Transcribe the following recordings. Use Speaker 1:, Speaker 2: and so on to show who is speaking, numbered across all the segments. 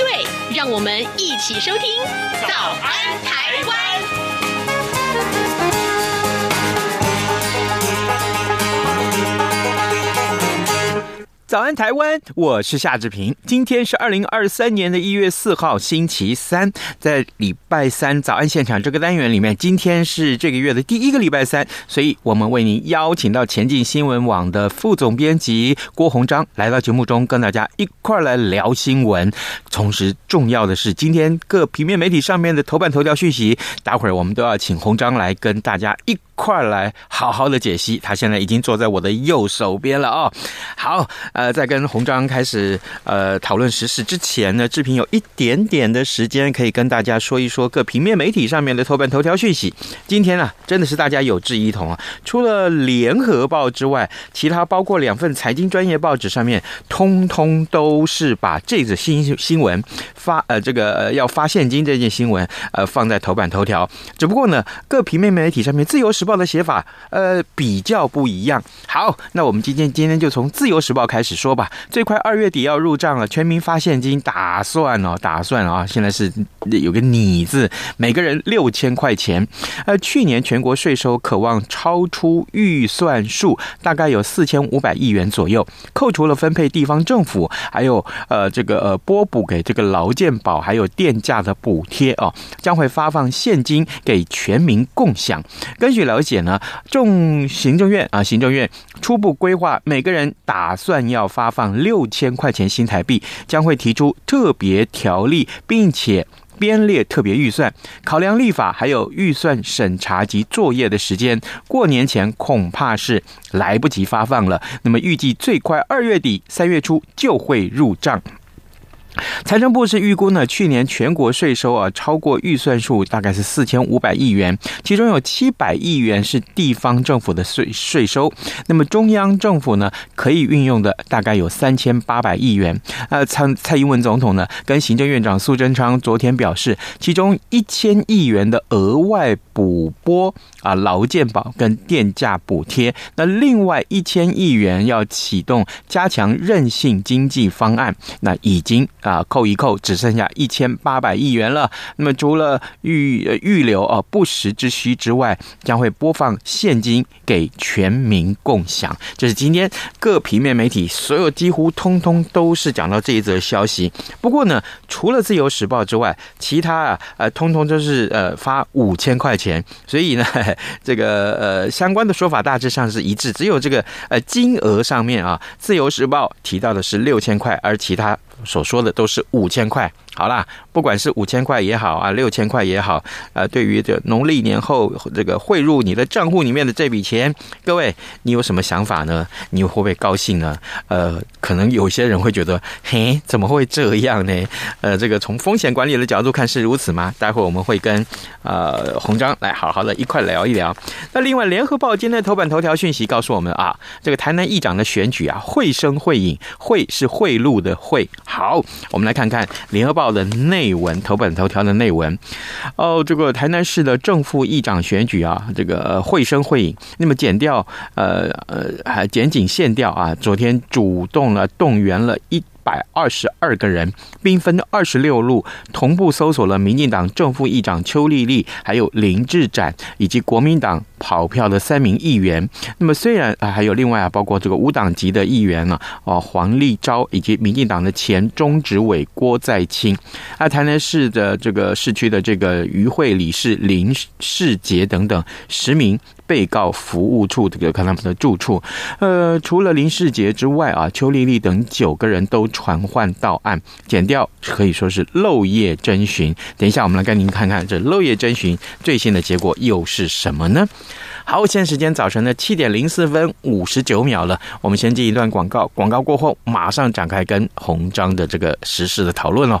Speaker 1: 对，让我们一起收听《早安台湾》。
Speaker 2: 早安，台湾！我是夏志平。今天是二零二三年的一月四号，星期三。在礼拜三早安现场这个单元里面，今天是这个月的第一个礼拜三，所以我们为您邀请到前进新闻网的副总编辑郭鸿章来到节目中，跟大家一块来聊新闻。同时，重要的是，今天各平面媒体上面的头版头条讯息，待会儿我们都要请鸿章来跟大家一块来好好的解析。他现在已经坐在我的右手边了啊、哦！好。呃，在跟鸿章开始呃讨论时事之前呢，志平有一点点的时间可以跟大家说一说各平面媒体上面的头版头条讯息。今天啊，真的是大家有志一同啊！除了联合报之外，其他包括两份财经专业报纸上面，通通都是把这则新新闻发呃这个、呃、要发现金这件新闻呃放在头版头条。只不过呢，各平面媒体上面，《自由时报》的写法呃比较不一样。好，那我们今天今天就从《自由时报》开始。说吧，最快二月底要入账了。全民发现金打算哦，打算啊，现在是有个拟字，每个人六千块钱。呃，去年全国税收可望超出预算数，大概有四千五百亿元左右。扣除了分配地方政府，还有呃这个呃拨补给这个劳健保，还有电价的补贴哦，将会发放现金给全民共享。根据了解呢，众行政院啊，行政院初步规划，每个人打算。要发放六千块钱新台币，将会提出特别条例，并且编列特别预算，考量立法还有预算审查及作业的时间，过年前恐怕是来不及发放了。那么预计最快二月底三月初就会入账。财政部是预估呢，去年全国税收啊超过预算数，大概是四千五百亿元，其中有七百亿元是地方政府的税税收，那么中央政府呢可以运用的大概有三千八百亿元。呃，蔡蔡英文总统呢跟行政院长苏贞昌昨天表示，其中一千亿元的额外补拨啊劳健保跟电价补贴，那另外一千亿元要启动加强韧性经济方案，那已经。啊，啊扣一扣，只剩下一千八百亿元了。那么除了预预留啊不时之需之外，将会播放现金给全民共享。这是今天各平面媒体所有几乎通通都是讲到这一则消息。不过呢，除了自由时报之外，其他啊呃通通都是呃发五千块钱。所以呢，这个呃相关的说法大致上是一致，只有这个呃金额上面啊，自由时报提到的是六千块，而其他。所说的都是五千块。好啦，不管是五千块也好啊，六千块也好，呃，对于这农历年后这个汇入你的账户里面的这笔钱，各位你有什么想法呢？你会不会高兴呢？呃，可能有些人会觉得，嘿，怎么会这样呢？呃，这个从风险管理的角度看是如此吗？待会我们会跟呃红章来好好的一块聊一聊。那另外，联合报今天的头版头条讯息告诉我们啊，这个台南议长的选举啊，绘声绘影，绘是贿赂的贿。好，我们来看看联合报。的内文，头版头条的内文哦，这个台南市的正副议长选举啊，这个绘声绘影，那么剪掉呃呃还剪景限调啊，昨天主动了动员了一。百二十二个人，兵分二十六路，同步搜索了民进党正副议长邱丽丽，还有林志展，以及国民党跑票的三名议员。那么虽然啊，还有另外啊，包括这个无党籍的议员呢，哦，黄立昭，以及民进党的前中执委郭在清，啊，台南市的这个市区的这个于会理事林世杰等等十名。被告服务处这个看他们的住处，呃，除了林世杰之外啊，邱丽丽等九个人都传唤到案，减掉可以说是漏夜侦讯。等一下，我们来跟您看看这漏夜侦讯最新的结果又是什么呢？好，现在时间早晨的七点零四分五十九秒了，我们先进一段广告，广告过后马上展开跟红章的这个时事的讨论哦。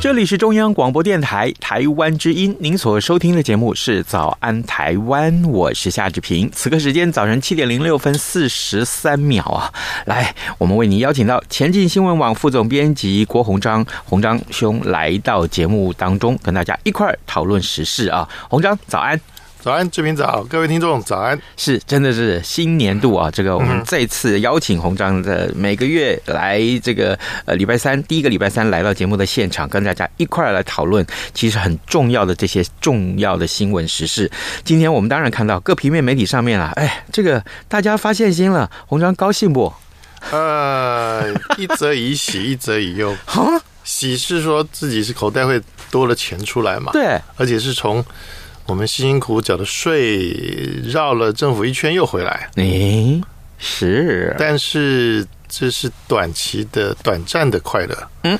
Speaker 2: 这里是中央广播电台台湾之音，您所收听的节目是《早安台湾》，我是夏志平。此刻时间早晨七点零六分四十三秒啊！来，我们为您邀请到前进新闻网副总编辑郭鸿章，鸿章兄来到节目当中，跟大家一块儿讨论时事啊！鸿章，早安。
Speaker 3: 早安，志平早，各位听众早安。
Speaker 2: 是，真的是新年度啊！这个我们再次邀请红章的每个月来这个呃礼拜三第一个礼拜三来到节目的现场，跟大家一块儿来讨论其实很重要的这些重要的新闻时事。今天我们当然看到各平面媒体上面啊，哎，这个大家发现新了，红章高兴不？
Speaker 3: 呃，一则以喜，一则以忧。哈，喜是说自己是口袋会多了钱出来嘛？
Speaker 2: 对，
Speaker 3: 而且是从。我们辛辛苦苦缴的税绕了政府一圈又回来，
Speaker 2: 诶，是，
Speaker 3: 但是这是短期的、短暂的快乐。嗯，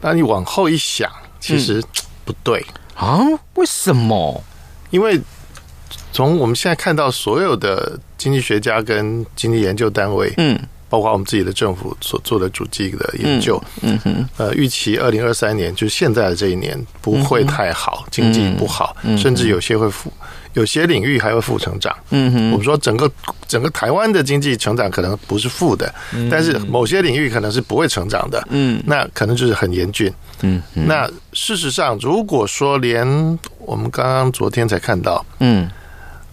Speaker 3: 那你往后一想，其实不对
Speaker 2: 啊？为什么？
Speaker 3: 因为从我们现在看到所有的经济学家跟经济研究单位，嗯。包括我们自己的政府所做的主机的研究，嗯哼，呃，预期二零二三年就是现在的这一年不会太好，经济不好，甚至有些会负，有些领域还会负成长。嗯哼，我们说整个整个台湾的经济成长可能不是负的，但是某些领域可能是不会成长的。嗯，那可能就是很严峻。嗯，那事实上，如果说连我们刚刚昨天才看到，嗯，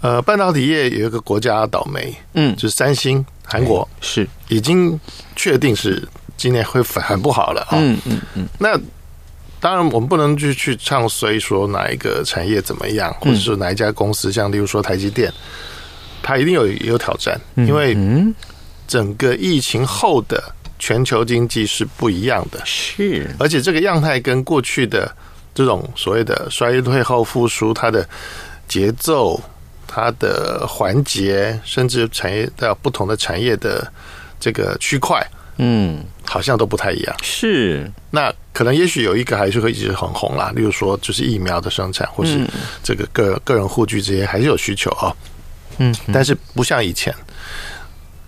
Speaker 3: 呃，半导体业有一个国家倒霉，嗯，就是三星。韩国是已经确定是今年会很不好了啊！嗯嗯嗯。那当然，我们不能去去唱衰说哪一个产业怎么样，或者是哪一家公司，像例如说台积电，它一定有有挑战，因为整个疫情后的全球经济是不一样的，是，而且这个样态跟过去的这种所谓的衰退后复苏，它的节奏。它的环节，甚至产业的不同的产业的这个区块，嗯，好像都不太一样。是，那可能也许有一个还是会一直很红啦，例如说就是疫苗的生产，或是这个个个人护具这些还是有需求啊。嗯，但是不像以前，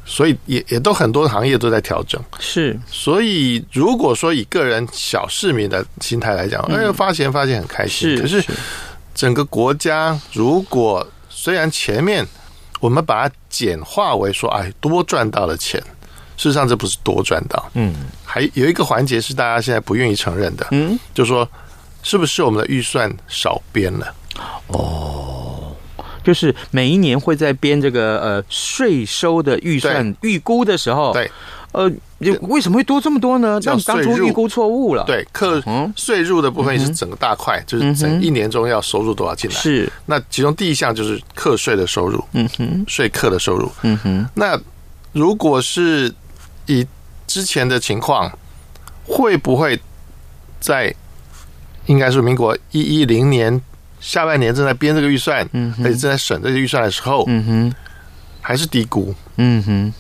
Speaker 3: 所以也也都很多行业都在调整。是，所以如果说以个人小市民的心态来讲，哎，发钱发钱很开心。可是整个国家如果虽然前面我们把它简化为说，哎，多赚到了钱，事实上这不是多赚到，嗯，还有一个环节是大家现在不愿意承认的，嗯，就是说是不是我们的预算少编了？
Speaker 2: 哦，就是每一年会在编这个呃税收的预算预估的时候，对。呃，你为什么会多这么多呢？那你当初预估错误了。
Speaker 3: 对，课税入的部分也是整个大块，就是整一年中要收入多少进来。是，那其中第一项就是课税的收入，嗯哼，税课的收入，嗯哼。那如果是以之前的情况，会不会在应该是民国一一零年下半年正在编这个预算，嗯，而且正在审这个预算的时候，嗯哼，还是低估，嗯哼。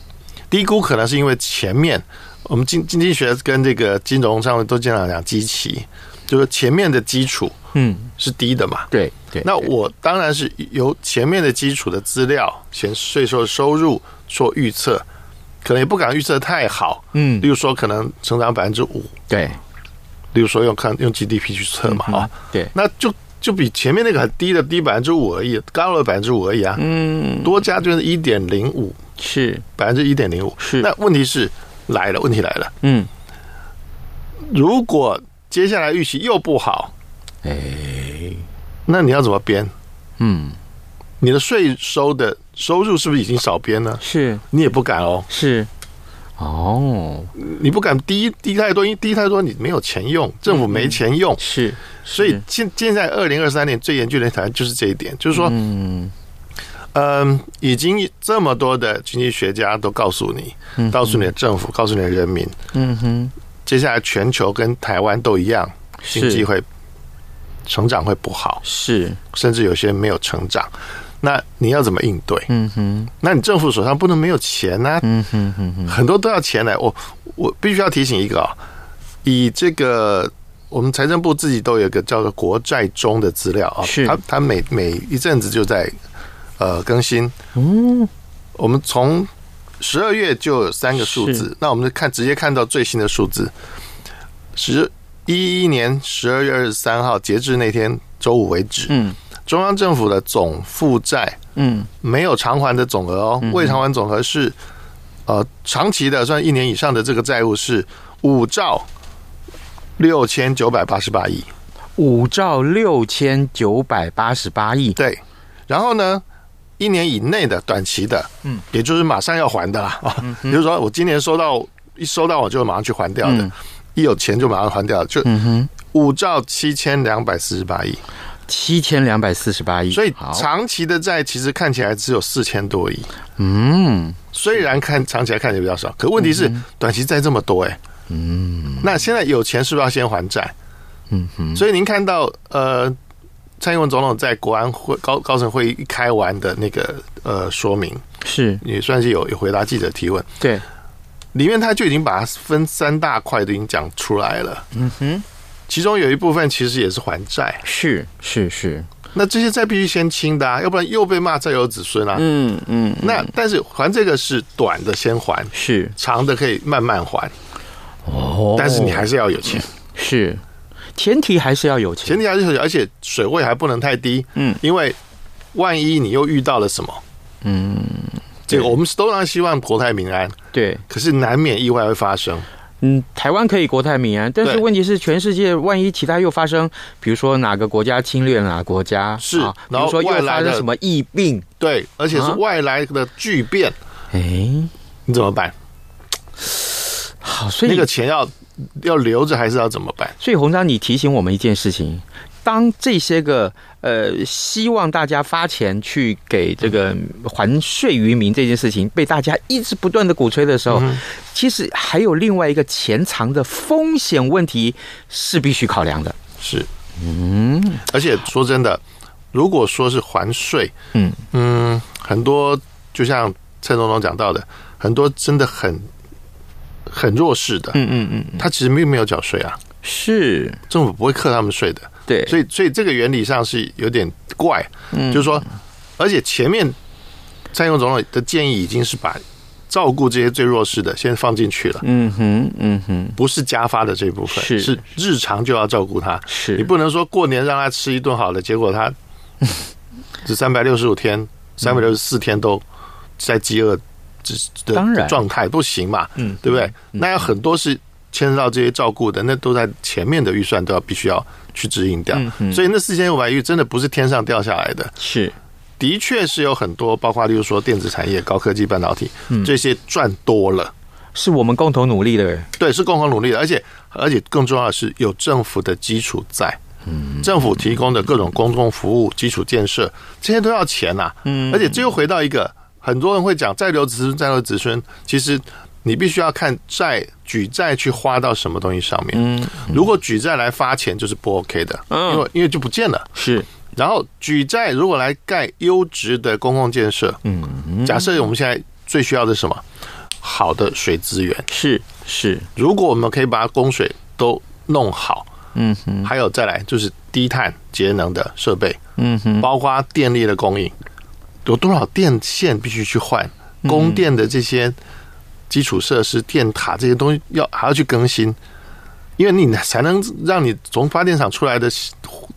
Speaker 3: 低估可能是因为前面我们经经济学跟这个金融上面都经常讲基期，就是前面的基础
Speaker 2: 嗯，
Speaker 3: 是低的嘛？
Speaker 2: 对对。
Speaker 3: 那我当然是由前面的基础的资料，前税收收入做预测，可能也不敢预测太好。嗯，例如说可能成长百分之五，
Speaker 2: 对。
Speaker 3: 例如说用看用 GDP 去测嘛，啊，
Speaker 2: 对，
Speaker 3: 那就就比前面那个很低的低百分之五而已，高了百分之五而已啊。嗯，多加就是一点零五，
Speaker 2: 是
Speaker 3: 百分之一点零五。
Speaker 2: 是。
Speaker 3: 那问题是来了，问题来了。嗯，如果接下来预期又不好。哎，那你要怎么编？嗯，你的税收的收入是不是已经少编了？
Speaker 2: 是，
Speaker 3: 你也不敢哦。
Speaker 2: 是，哦，
Speaker 3: 你不敢低低太多，因为低太多你没有钱用，政府没钱用。
Speaker 2: 嗯、是，
Speaker 3: 所以现现在二零二三年最严峻的台就是这一点，就是说，嗯，嗯，已经这么多的经济学家都告诉你，嗯、告诉你的政府，告诉你的人民，嗯哼，接下来全球跟台湾都一样，经济会。成长会不好，
Speaker 2: 是，
Speaker 3: 甚至有些没有成长，那你要怎么应对？嗯哼，那你政府手上不能没有钱啊，嗯哼哼哼，很多都要钱来。我我必须要提醒一个啊，以这个我们财政部自己都有一个叫做国债中的资料啊，
Speaker 2: 是，
Speaker 3: 他他每每一阵子就在呃更新。嗯，我们从十二月就有三个数字，那我们就看直接看到最新的数字十。一一年十二月二十三号截至那天周五为止，嗯，中央政府的总负债，嗯，没有偿还的总额哦，未偿还总额是，呃，长期的算一年以上的这个债务是五兆六千九百八十八亿，
Speaker 2: 五兆六千九百八十八亿，
Speaker 3: 对，然后呢，一年以内的短期的，嗯，也就是马上要还的啦，啊，比如说我今年收到一收到我就马上去还掉的。一有钱就马上还掉，就五兆七千两百四十八亿，
Speaker 2: 七千两百四十八亿。
Speaker 3: 所以长期的债其实看起来只有四千多亿。嗯，虽然看长期来看起来比较少，可问题是短期债这么多哎、欸。嗯，那现在有钱是不是要先还债？嗯哼。所以您看到呃，蔡英文总统在国安会高高层会议一开完的那个呃说明，
Speaker 2: 是
Speaker 3: 也算是有有回答记者提问。
Speaker 2: 对。
Speaker 3: 里面他就已经把它分三大块都已经讲出来了。嗯哼，其中有一部分其实也是还债。
Speaker 2: 是是是，
Speaker 3: 那这些债必须先清的啊，要不然又被骂债有子孙啊。嗯嗯，那但是还这个是短的先还，
Speaker 2: 是
Speaker 3: 长的可以慢慢还。哦，但是你还是要有钱，
Speaker 2: 是前提还是要有钱，
Speaker 3: 前提还是有，而且水位还不能太低。嗯，因为万一你又遇到了什么，嗯。这个我们都当然希望国泰民安，
Speaker 2: 对，
Speaker 3: 可是难免意外会发生。
Speaker 2: 嗯，台湾可以国泰民安，但是问题是全世界万一其他又发生，比如说哪个国家侵略哪个国家，
Speaker 3: 是，
Speaker 2: 比如说又发生什么疫病，
Speaker 3: 对，而且是外来的巨变，哎，你怎么办？
Speaker 2: 好，所以
Speaker 3: 那个钱要要留着还是要怎么办？
Speaker 2: 所以洪章，你提醒我们一件事情。当这些个呃，希望大家发钱去给这个还税于民这件事情被大家一直不断的鼓吹的时候，其实还有另外一个潜藏的风险问题是必须考量的。
Speaker 3: 是，嗯，而且说真的，如果说是还税，嗯嗯，很多就像蔡总统讲到的，很多真的很很弱势的，嗯嗯嗯，他其实并没有缴税啊，
Speaker 2: 是。
Speaker 3: 政府不会课他们税的。
Speaker 2: 对，
Speaker 3: 所以所以这个原理上是有点怪，嗯，就是说，而且前面蔡英文总统的建议已经是把照顾这些最弱势的先放进去了，嗯哼，嗯哼，不是加发的这部分，是。是日常就要照顾他，
Speaker 2: 是。你
Speaker 3: 不能说过年让他吃一顿好的，结果他 这三百六十五天、三百六十四天都在饥饿的状态，不行嘛，嗯，对不对？那有很多是牵涉到这些照顾的，那都在前面的预算都要必须要。去指引掉，所以那四千五百亿真的不是天上掉下来的，
Speaker 2: 是。
Speaker 3: 的确是有很多，包括例如说电子产业、高科技半导体这些赚多了，
Speaker 2: 是我们共同努力的，
Speaker 3: 对，是共同努力的，而且而且更重要的是有政府的基础在，嗯，政府提供的各种公共服务、基础建设这些都要钱呐，嗯，而且这又回到一个很多人会讲再留子孙，再留子孙，其实。你必须要看债举债去花到什么东西上面。嗯，如果举债来发钱就是不 OK 的，嗯，因为因为就不见了。
Speaker 2: 是，
Speaker 3: 然后举债如果来盖优质的公共建设，嗯，假设我们现在最需要的是什么？好的水资源。
Speaker 2: 是是，
Speaker 3: 如果我们可以把供水都弄好，
Speaker 2: 嗯哼，
Speaker 3: 还有再来就是低碳节能的设备，
Speaker 2: 嗯哼，
Speaker 3: 包括电力的供应，有多少电线必须去换，供电的这些基础设施、电塔这些东西要还要去更新，因为你才能让你从发电厂出来的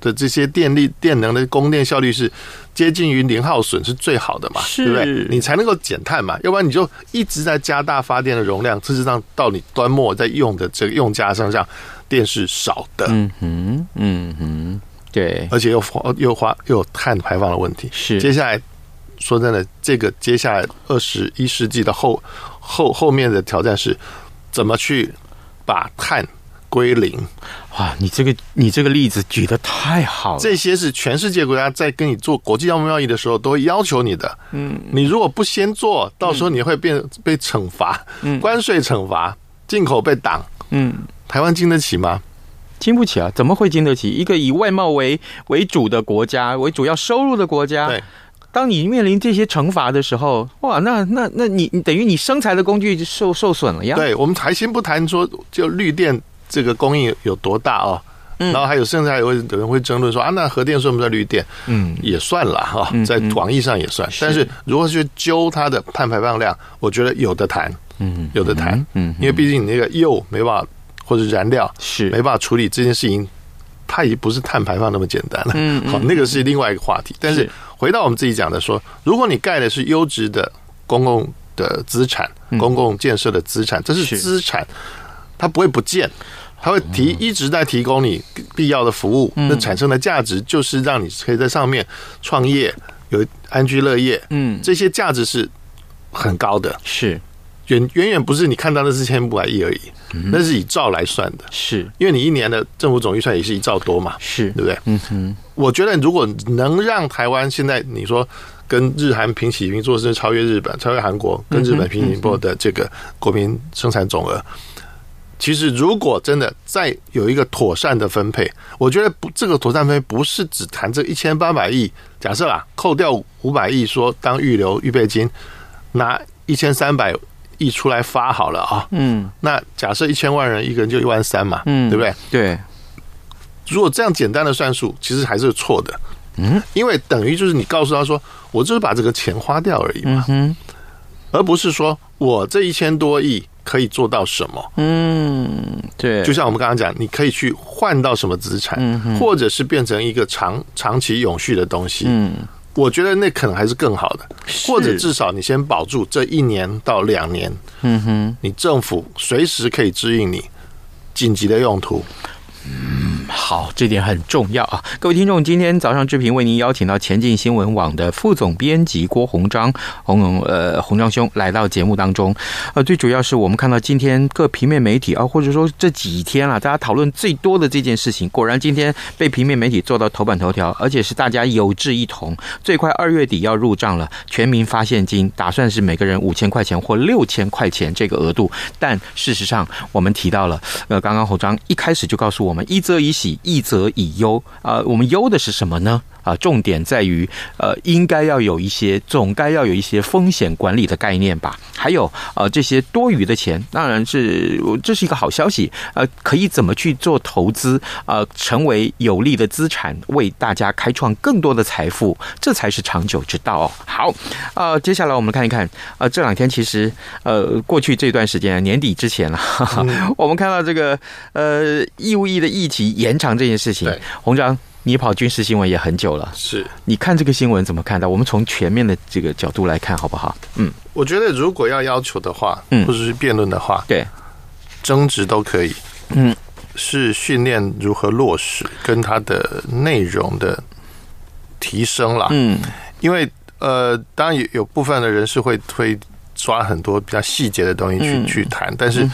Speaker 3: 的这些电力电能的供电效率是接近于零耗损是最好的嘛，对不对？你才能够减碳嘛，要不然你就一直在加大发电的容量，事实上到你端末在用的这个用家身上，电是少的。
Speaker 2: 嗯哼，嗯哼，对，
Speaker 3: 而且又花又花又有碳排放的问题。
Speaker 2: 是，
Speaker 3: 接下来说真的，这个接下来二十一世纪的后后后面的挑战是怎么去把碳。归零，
Speaker 2: 哇！你这个你这个例子举得太好了。
Speaker 3: 这些是全世界国家在跟你做国际贸贸易的时候都会要求你的。嗯，你如果不先做，到时候你会变被惩罚。嗯，关税惩罚，进口被挡。嗯，台湾经得起吗？
Speaker 2: 经不起啊！怎么会经得起？一个以外贸为为主的国家，为主要收入的国家，对，当你面临这些惩罚的时候，哇！那那那你你等于你生财的工具就受受损了呀。
Speaker 3: 对，我们还先不谈说就绿电。这个供应有多大哦？然后还有甚至还有人会争论说啊，那核电算不算绿电？嗯，也算了哈，在广义上也算。但是如何去揪它的碳排放量，我觉得有的谈，嗯，有的谈，嗯，因为毕竟你那个铀没办法或者燃料是没办法处理这件事情，它也不是碳排放那么简单了。嗯，好，那个是另外一个话题。但是回到我们自己讲的说，如果你盖的是优质的公共的资产、公共建设的资产，这是资产，它不会不见。它会提一直在提供你必要的服务，那产生的价值就是让你可以在上面创业，有安居乐业。嗯，这些价值是很高的，
Speaker 2: 是
Speaker 3: 远远远不是你看到的四千五百亿而已，那是以兆来算的。
Speaker 2: 是
Speaker 3: 因为你一年的政府总预算也是一兆多嘛，
Speaker 2: 是
Speaker 3: 对不对？
Speaker 2: 嗯哼，
Speaker 3: 我觉得如果能让台湾现在你说跟日韩平起平坐，甚至超越日本、超越韩国，跟日本平起平坐的这个国民生产总额。其实，如果真的再有一个妥善的分配，我觉得不，这个妥善分配不是只谈这一千八百亿。假设啦，扣掉五百亿，说当预留预备金，拿一千三百亿出来发好了啊。嗯，那假设一千万人，一个人就一万三嘛，嗯，对不对？
Speaker 2: 对。
Speaker 3: 如果这样简单的算术，其实还是错的。嗯，因为等于就是你告诉他说，我就是把这个钱花掉而已嘛，嗯，而不是说我这一千多亿。可以做到什么？
Speaker 2: 嗯，对，
Speaker 3: 就像我们刚刚讲，你可以去换到什么资产，嗯，或者是变成一个长长期永续的东西。嗯，我觉得那可能还是更好的，或者至少你先保住这一年到两年。嗯哼，你政府随时可以支应你紧急的用途。
Speaker 2: 嗯，好，这点很重要啊！各位听众，今天早上志平为您邀请到前进新闻网的副总编辑郭鸿章，鸿呃鸿章兄来到节目当中。呃，最主要是我们看到今天各平面媒体啊，或者说这几天啊，大家讨论最多的这件事情，果然今天被平面媒体做到头版头条，而且是大家有志一同，最快二月底要入账了，全民发现金，打算是每个人五千块钱或六千块钱这个额度，但事实上我们提到了，呃，刚刚鸿章一开始就告诉我们。一则一喜，易则以忧啊、呃！我们忧的是什么呢？啊，重点在于，呃，应该要有一些，总该要有一些风险管理的概念吧。还有，呃，这些多余的钱，当然是这是一个好消息。呃，可以怎么去做投资？呃，成为有利的资产，为大家开创更多的财富，这才是长久之道哦。好，呃，接下来我们看一看，呃，这两天其实，呃，过去这段时间年底之前了，哈哈，我们看到这个，呃，义务役的役期延长这件事情，红章。你跑军事新闻也很久了，
Speaker 3: 是？
Speaker 2: 你看这个新闻怎么看待？我们从全面的这个角度来看，好不好？嗯，
Speaker 3: 我觉得如果要要求的话，嗯，或者是辩论的话，
Speaker 2: 对，
Speaker 3: 争执都可以。嗯，是训练如何落实跟它的内容的提升啦。嗯，因为呃，当然有有部分的人是会会抓很多比较细节的东西去、嗯、去谈，但是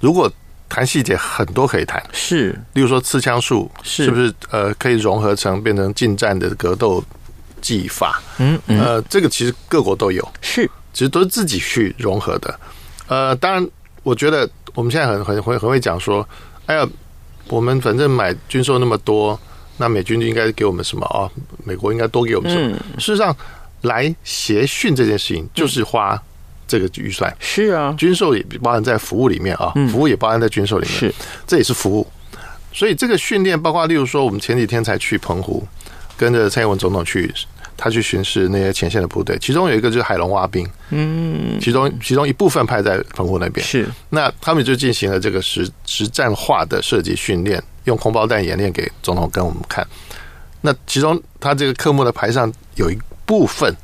Speaker 3: 如果谈细节很多可以谈，
Speaker 2: 是，
Speaker 3: 例如说刺枪术是不是呃可以融合成变成近战的格斗技法？嗯，嗯呃，这个其实各国都有，
Speaker 2: 是，
Speaker 3: 其实都是自己去融合的。呃，当然，我觉得我们现在很很会很会讲说，哎呀，我们反正买军售那么多，那美军就应该给我们什么啊、哦？美国应该多给我们什么？嗯、事实上，来协训这件事情就是花。嗯这个预算。是啊，军售也包含在服务里面啊，服务也包含在军售里面，是，这也是服务。所以这个训练包括，例如说，我们前几天才去澎湖，跟着蔡英文总统去，他去巡视那些前线的部队，其中有一个就是海龙蛙兵，嗯，其中其中一部分派在澎湖那边，
Speaker 2: 是，
Speaker 3: 那他们就进行了这个实实战化的射击训练，用空包弹演练给总统跟我们看。那其中他这个科目的牌上有一部分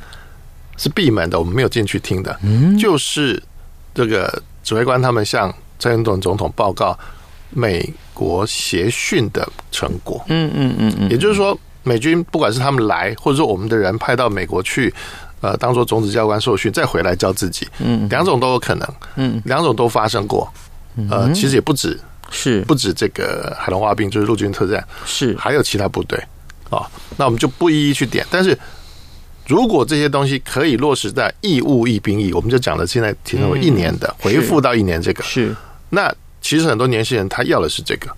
Speaker 3: 是闭门的，我们没有进去听的，嗯，就是这个指挥官他们向蔡英文总统报告美国协训的成果，嗯嗯嗯嗯，也就是说，美军不管是他们来，或者说我们的人派到美国去，呃，当做种子教官受训，再回来教自己，嗯，两种都有可能，嗯，两种都发生过，呃，其实也不止，是。不止这个海龙蛙兵，就是陆军特战，是。还有其他部队。啊、哦，那我们就不一一去点。但是，如果这些东西可以落实在义务役兵役，我们就讲了，现在提成为一年的，回复到一年这个是。那其实很多年轻人他要的是这个。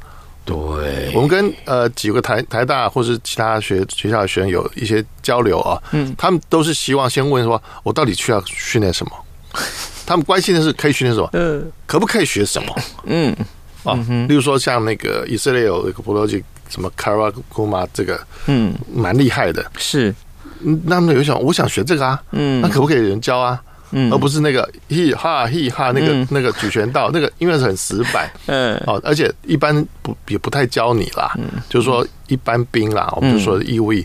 Speaker 3: 对，我们跟呃几个台台大或是其他学学校的学生有一些交流啊，嗯，他们都是希望先问说，我到底需要训练什么？他们关心的是可以训练什么？嗯，可不可以学什么？嗯，啊，例如说像那个以色列有一个普罗吉。什么 Kara Kuma 这个，嗯，蛮厉害的，是。那么有想，我想学这个啊，嗯，那可不可以有人教啊？嗯，而不是那个嘿哈嘿哈那个、嗯、那个举拳道，那个因为是很死板，嗯，哦，而且一般不也不太教你啦，嗯，就是说一般兵啦，我们就说义务役，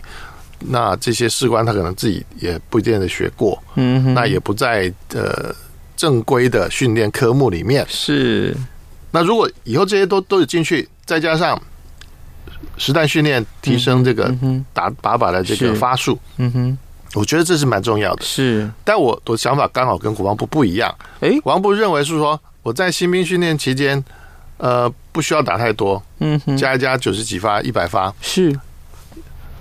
Speaker 3: 那这些士官他可能自己也不一定的学过，嗯，那也不在呃正规的训练科目里面，是。那如果以后这些都都有进去，再加上。实弹训练提升这个打靶靶的这个发数，嗯哼，我觉得这是蛮重要的。是，但我我的想法刚好跟国防部不一样。哎，国防部认为是说我在新兵训练期间，呃，不需要打太多，嗯哼，加一加九十几发、一百发。是，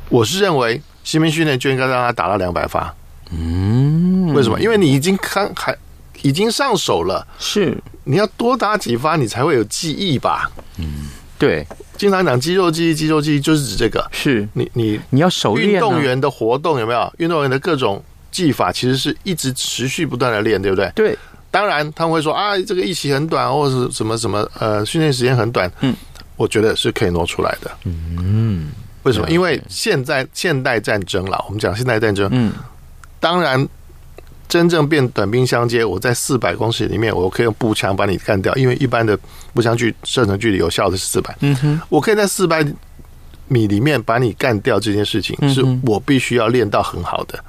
Speaker 3: 我是认为新兵训练就应该让他打到两百发。嗯，为什么？因为你已经看还已经上手了，是你要多打几发，你才会有记忆吧？嗯。对，经常讲肌肉记忆，肌肉记忆就是指这个。是你你你要手运动员的活动有没有？运动员的各种技法其实是一直持续不断的练，对不对？对，当然他们会说啊，这个一期很短，或者是什么什么呃，训练时间很短。嗯，我觉得是可以挪出来的。嗯，为什么？因为现在现代战争了，我们讲现代战争。嗯，当然。真正变短兵相接，我在四百公尺里面，我可以用步枪把你干掉，因为一般的步枪距射程距离有效的是四百。嗯哼，我可以在四百米里面把你干掉，这件事情是我必须要练到很好的，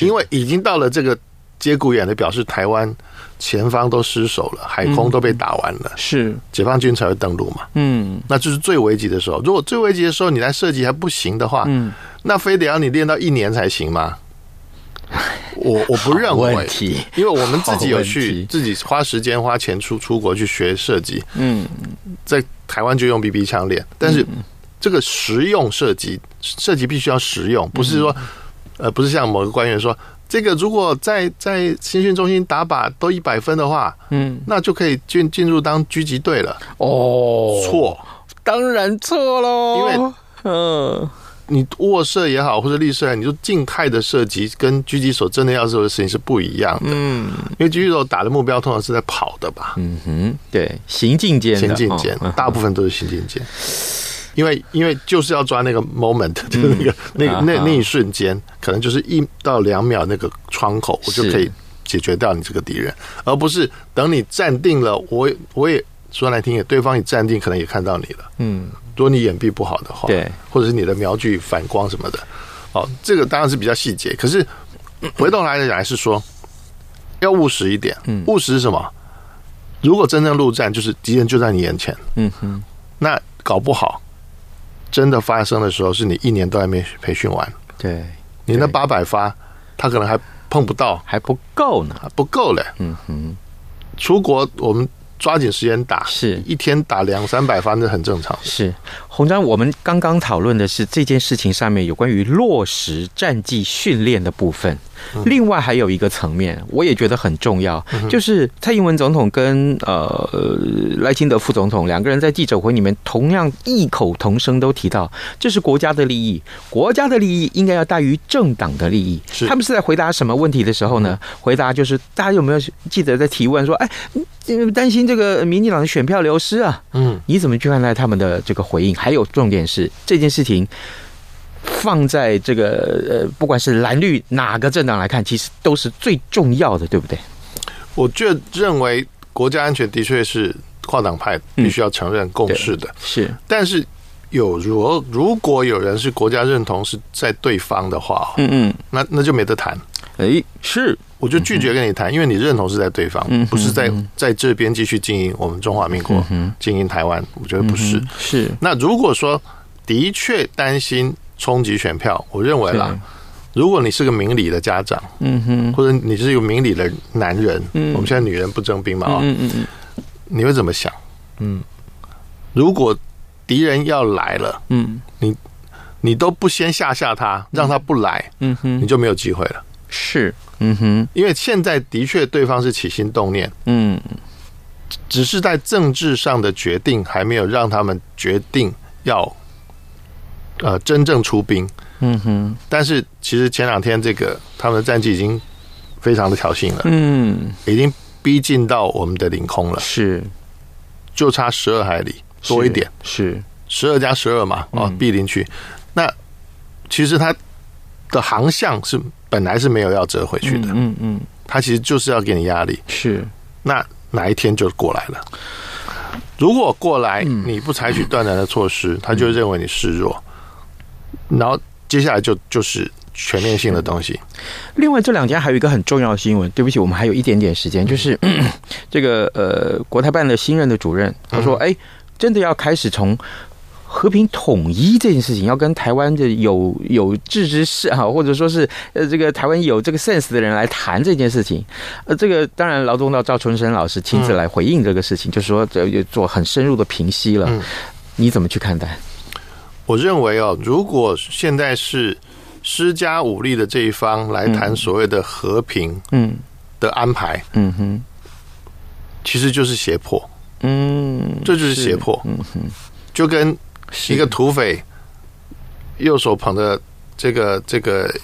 Speaker 3: 因为已经到了这个节骨眼的，表示台湾前方都失守了，海空都被打完了，是解放军才会登陆嘛。嗯，那就是最危急的时候。如果最危急的时候你来射击还不行的话，嗯，那非得要你练到一年才行吗？我我不认为，因为我们自己有去自己花时间花钱出出国去学设计，嗯，在台湾就用 BB 枪练，但是这个实用射击射击必须要实用，不是说呃不是像某个官员说，这个如果在在新训中心打靶都一百分的话，嗯，那就可以进进入当狙击队了。哦，错，当然错喽，因为嗯。你卧射也好，或者立射，你就静态的射击跟狙击手真的要做的事情是不一样的。嗯，因为狙击手打的目标通常是在跑的吧？嗯哼，对，行进间，行进间，大部分都是行进间。因为因为就是要抓那个 moment，就那个那那那一瞬间，可能就是一到两秒那个窗口，我就可以解决掉你这个敌人，而不是等你站定了，我我也说来听也，对方也站定，可能也看到你了。嗯。如果你眼壁不好的话，对，或者是你的瞄具反光什么的，哦，这个当然是比较细节。可是回头来讲，还是说要务实一点。嗯，务实是什么？如果真正陆战，就是敌人就在你眼前。嗯哼，那搞不好真的发生的时候，是你一年都还没培训完。对，你那八百发，他可能还碰不到，还不够呢，不够嘞。嗯哼，出国我们。抓紧时间打，是一天打两三百发，那很正常。是洪章，我们刚刚讨论的是这件事情上面有关于落实战绩训练的部分。另外还有一个层面，我也觉得很重要，就是蔡英文总统跟呃赖清德副总统两个人在记者会里面同样异口同声都提到，这是国家的利益，国家的利益应该要大于政党的利益。他们是在回答什么问题的时候呢？回答就是大家有没有记得在提问说，哎，担心
Speaker 2: 这个民进党的选票流失啊。嗯，你怎么去看待他们的这个回应？还有重点是这件事情放在这个呃，不管是蓝绿哪个政党来看，其实都是最重要的，对不对？
Speaker 3: 我就认为国家安全的确是跨党派必须要承认共识的，
Speaker 2: 是。
Speaker 3: 但是有如如果有人是国家认同是在对方的话，嗯嗯，那那就没得谈。
Speaker 2: 哎，是，
Speaker 3: 我就拒绝跟你谈，因为你认同是在对方，不是在在这边继续经营我们中华民国，嗯经营台湾。我觉得不是。
Speaker 2: 是。
Speaker 3: 那如果说的确担心冲击选票，我认为啦。如果你是个明理的家长，嗯哼，或者你是一个明理的男人，嗯，我们现在女人不征兵嘛，啊，嗯嗯嗯，你会怎么想？嗯，如果敌人要来了，嗯，你你都不先吓吓他，让他不来，嗯哼，你就没有机会了。
Speaker 2: 是，嗯哼，
Speaker 3: 因为现在的确对方是起心动念，嗯，只是在政治上的决定还没有让他们决定要，呃，真正出兵。嗯哼，但是其实前两天这个他们的战绩已经非常的挑衅了，嗯，已经逼近到我们的领空了，
Speaker 2: 是，
Speaker 3: 就差十二海里多一点，
Speaker 2: 是
Speaker 3: 十二加十二嘛，哦，逼临区。那其实它的航向是本来是没有要折回去的，嗯嗯，它其实就是要给你压力，
Speaker 2: 是。
Speaker 3: 那哪一天就过来了？如果过来你不采取断然的措施，他就认为你示弱，然后。接下来就就是全面性的东西。
Speaker 2: 另外这两天还有一个很重要的新闻，对不起，我们还有一点点时间，就是、嗯、这个呃国台办的新任的主任他说，哎，真的要开始从和平统一这件事情，要跟台湾的有有志之士哈，或者说是呃这个台湾有这个 sense 的人来谈这件事情。呃，这个当然劳动到赵春生老师亲自来回应这个事情，就是说这做很深入的平息了。你怎么去看待？
Speaker 3: 我认为哦，如果现在是施加武力的这一方来谈所谓的和平，嗯，的安排，嗯。哼，其实就是胁迫，嗯，这就是胁迫，嗯哼，就跟一个土匪右手捧着这个这个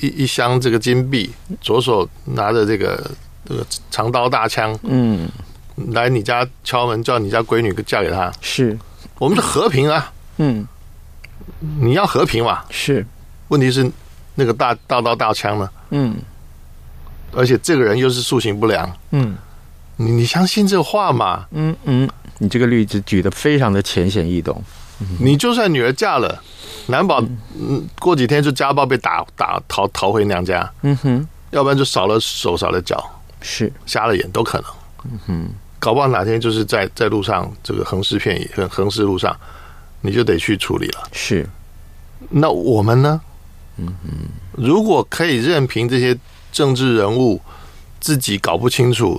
Speaker 3: 一一箱这个金币，左手拿着这个这个长刀大枪，嗯，来你家敲门，叫你家闺女嫁给他，
Speaker 2: 是。
Speaker 3: 我们是和平啊，嗯。你要和平嘛？
Speaker 2: 是，
Speaker 3: 问题是那个大大刀大枪呢？嗯，而且这个人又是素行不良。嗯，你你相信这话吗？
Speaker 2: 嗯嗯，你这个例子举的非常的浅显易懂。
Speaker 3: 你就算女儿嫁了，难保嗯过几天就家暴被打打逃逃回娘家。嗯哼，要不然就少了手少了脚，
Speaker 2: 是
Speaker 3: 瞎了眼都可能。嗯哼，搞不好哪天就是在在路上这个横尸遍野，横横尸路上。你就得去处理了。
Speaker 2: 是，
Speaker 3: 那我们呢？嗯嗯，如果可以任凭这些政治人物自己搞不清楚，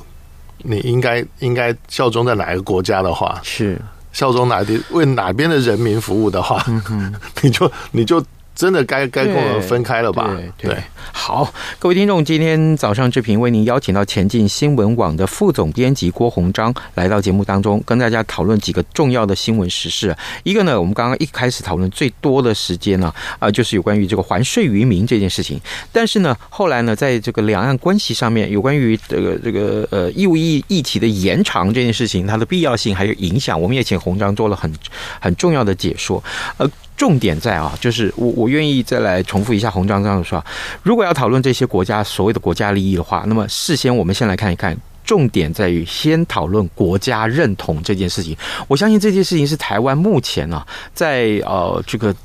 Speaker 3: 你应该应该效忠在哪一个国家的话，
Speaker 2: 是
Speaker 3: 效忠哪地为哪边的人民服务的话，嗯、你就你就。真的该该跟我们分开了吧？
Speaker 2: 对，对，对，好，各位听众，今天早上志平为您邀请到前进新闻网的副总编辑郭鸿章来到节目当中，跟大家讨论几个重要的新闻时事。一个呢，我们刚刚一开始讨论最多的时间呢，啊，就是有关于这个还税于民这件事情。但是呢，后来呢，在这个两岸关系上面，有关于这个这个呃义务役议题的延长这件事情，它的必要性还有影响，我们也请鸿章做了很很重要的解说。呃。重点在啊，就是我我愿意再来重复一下红章这样说，如果要讨论这些国家所谓的国家利益的话，那么事先我们先来看一看，重点在于先讨论国家认同这件事情。我相信这件事情是台湾目前啊，在呃这个。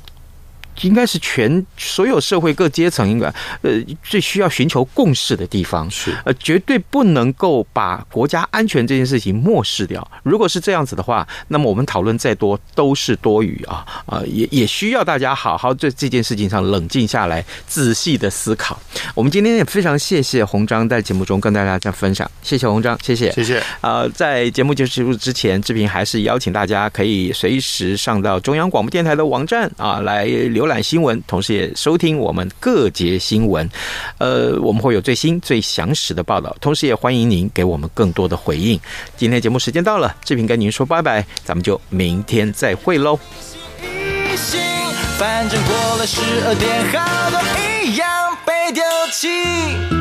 Speaker 2: 应该是全所有社会各阶层应该呃最需要寻求共识的地方
Speaker 3: 是
Speaker 2: 呃绝对不能够把国家安全这件事情漠视掉。如果是这样子的话，那么我们讨论再多都是多余啊啊也也需要大家好好在这件事情上冷静下来，仔细的思考。我们今天也非常谢谢红章在节目中跟大家这样分享，谢谢红章，谢谢
Speaker 3: 谢谢。
Speaker 2: 呃，在节目结束之前，志平还是邀请大家可以随时上到中央广播电台的网站啊来浏览新闻，同时也收听我们各节新闻，呃，我们会有最新最详实的报道，同时也欢迎您给我们更多的回应。今天节目时间到了，志平跟您说拜拜，咱们就明天再会喽。反正过了十二点，好多一样被丢弃。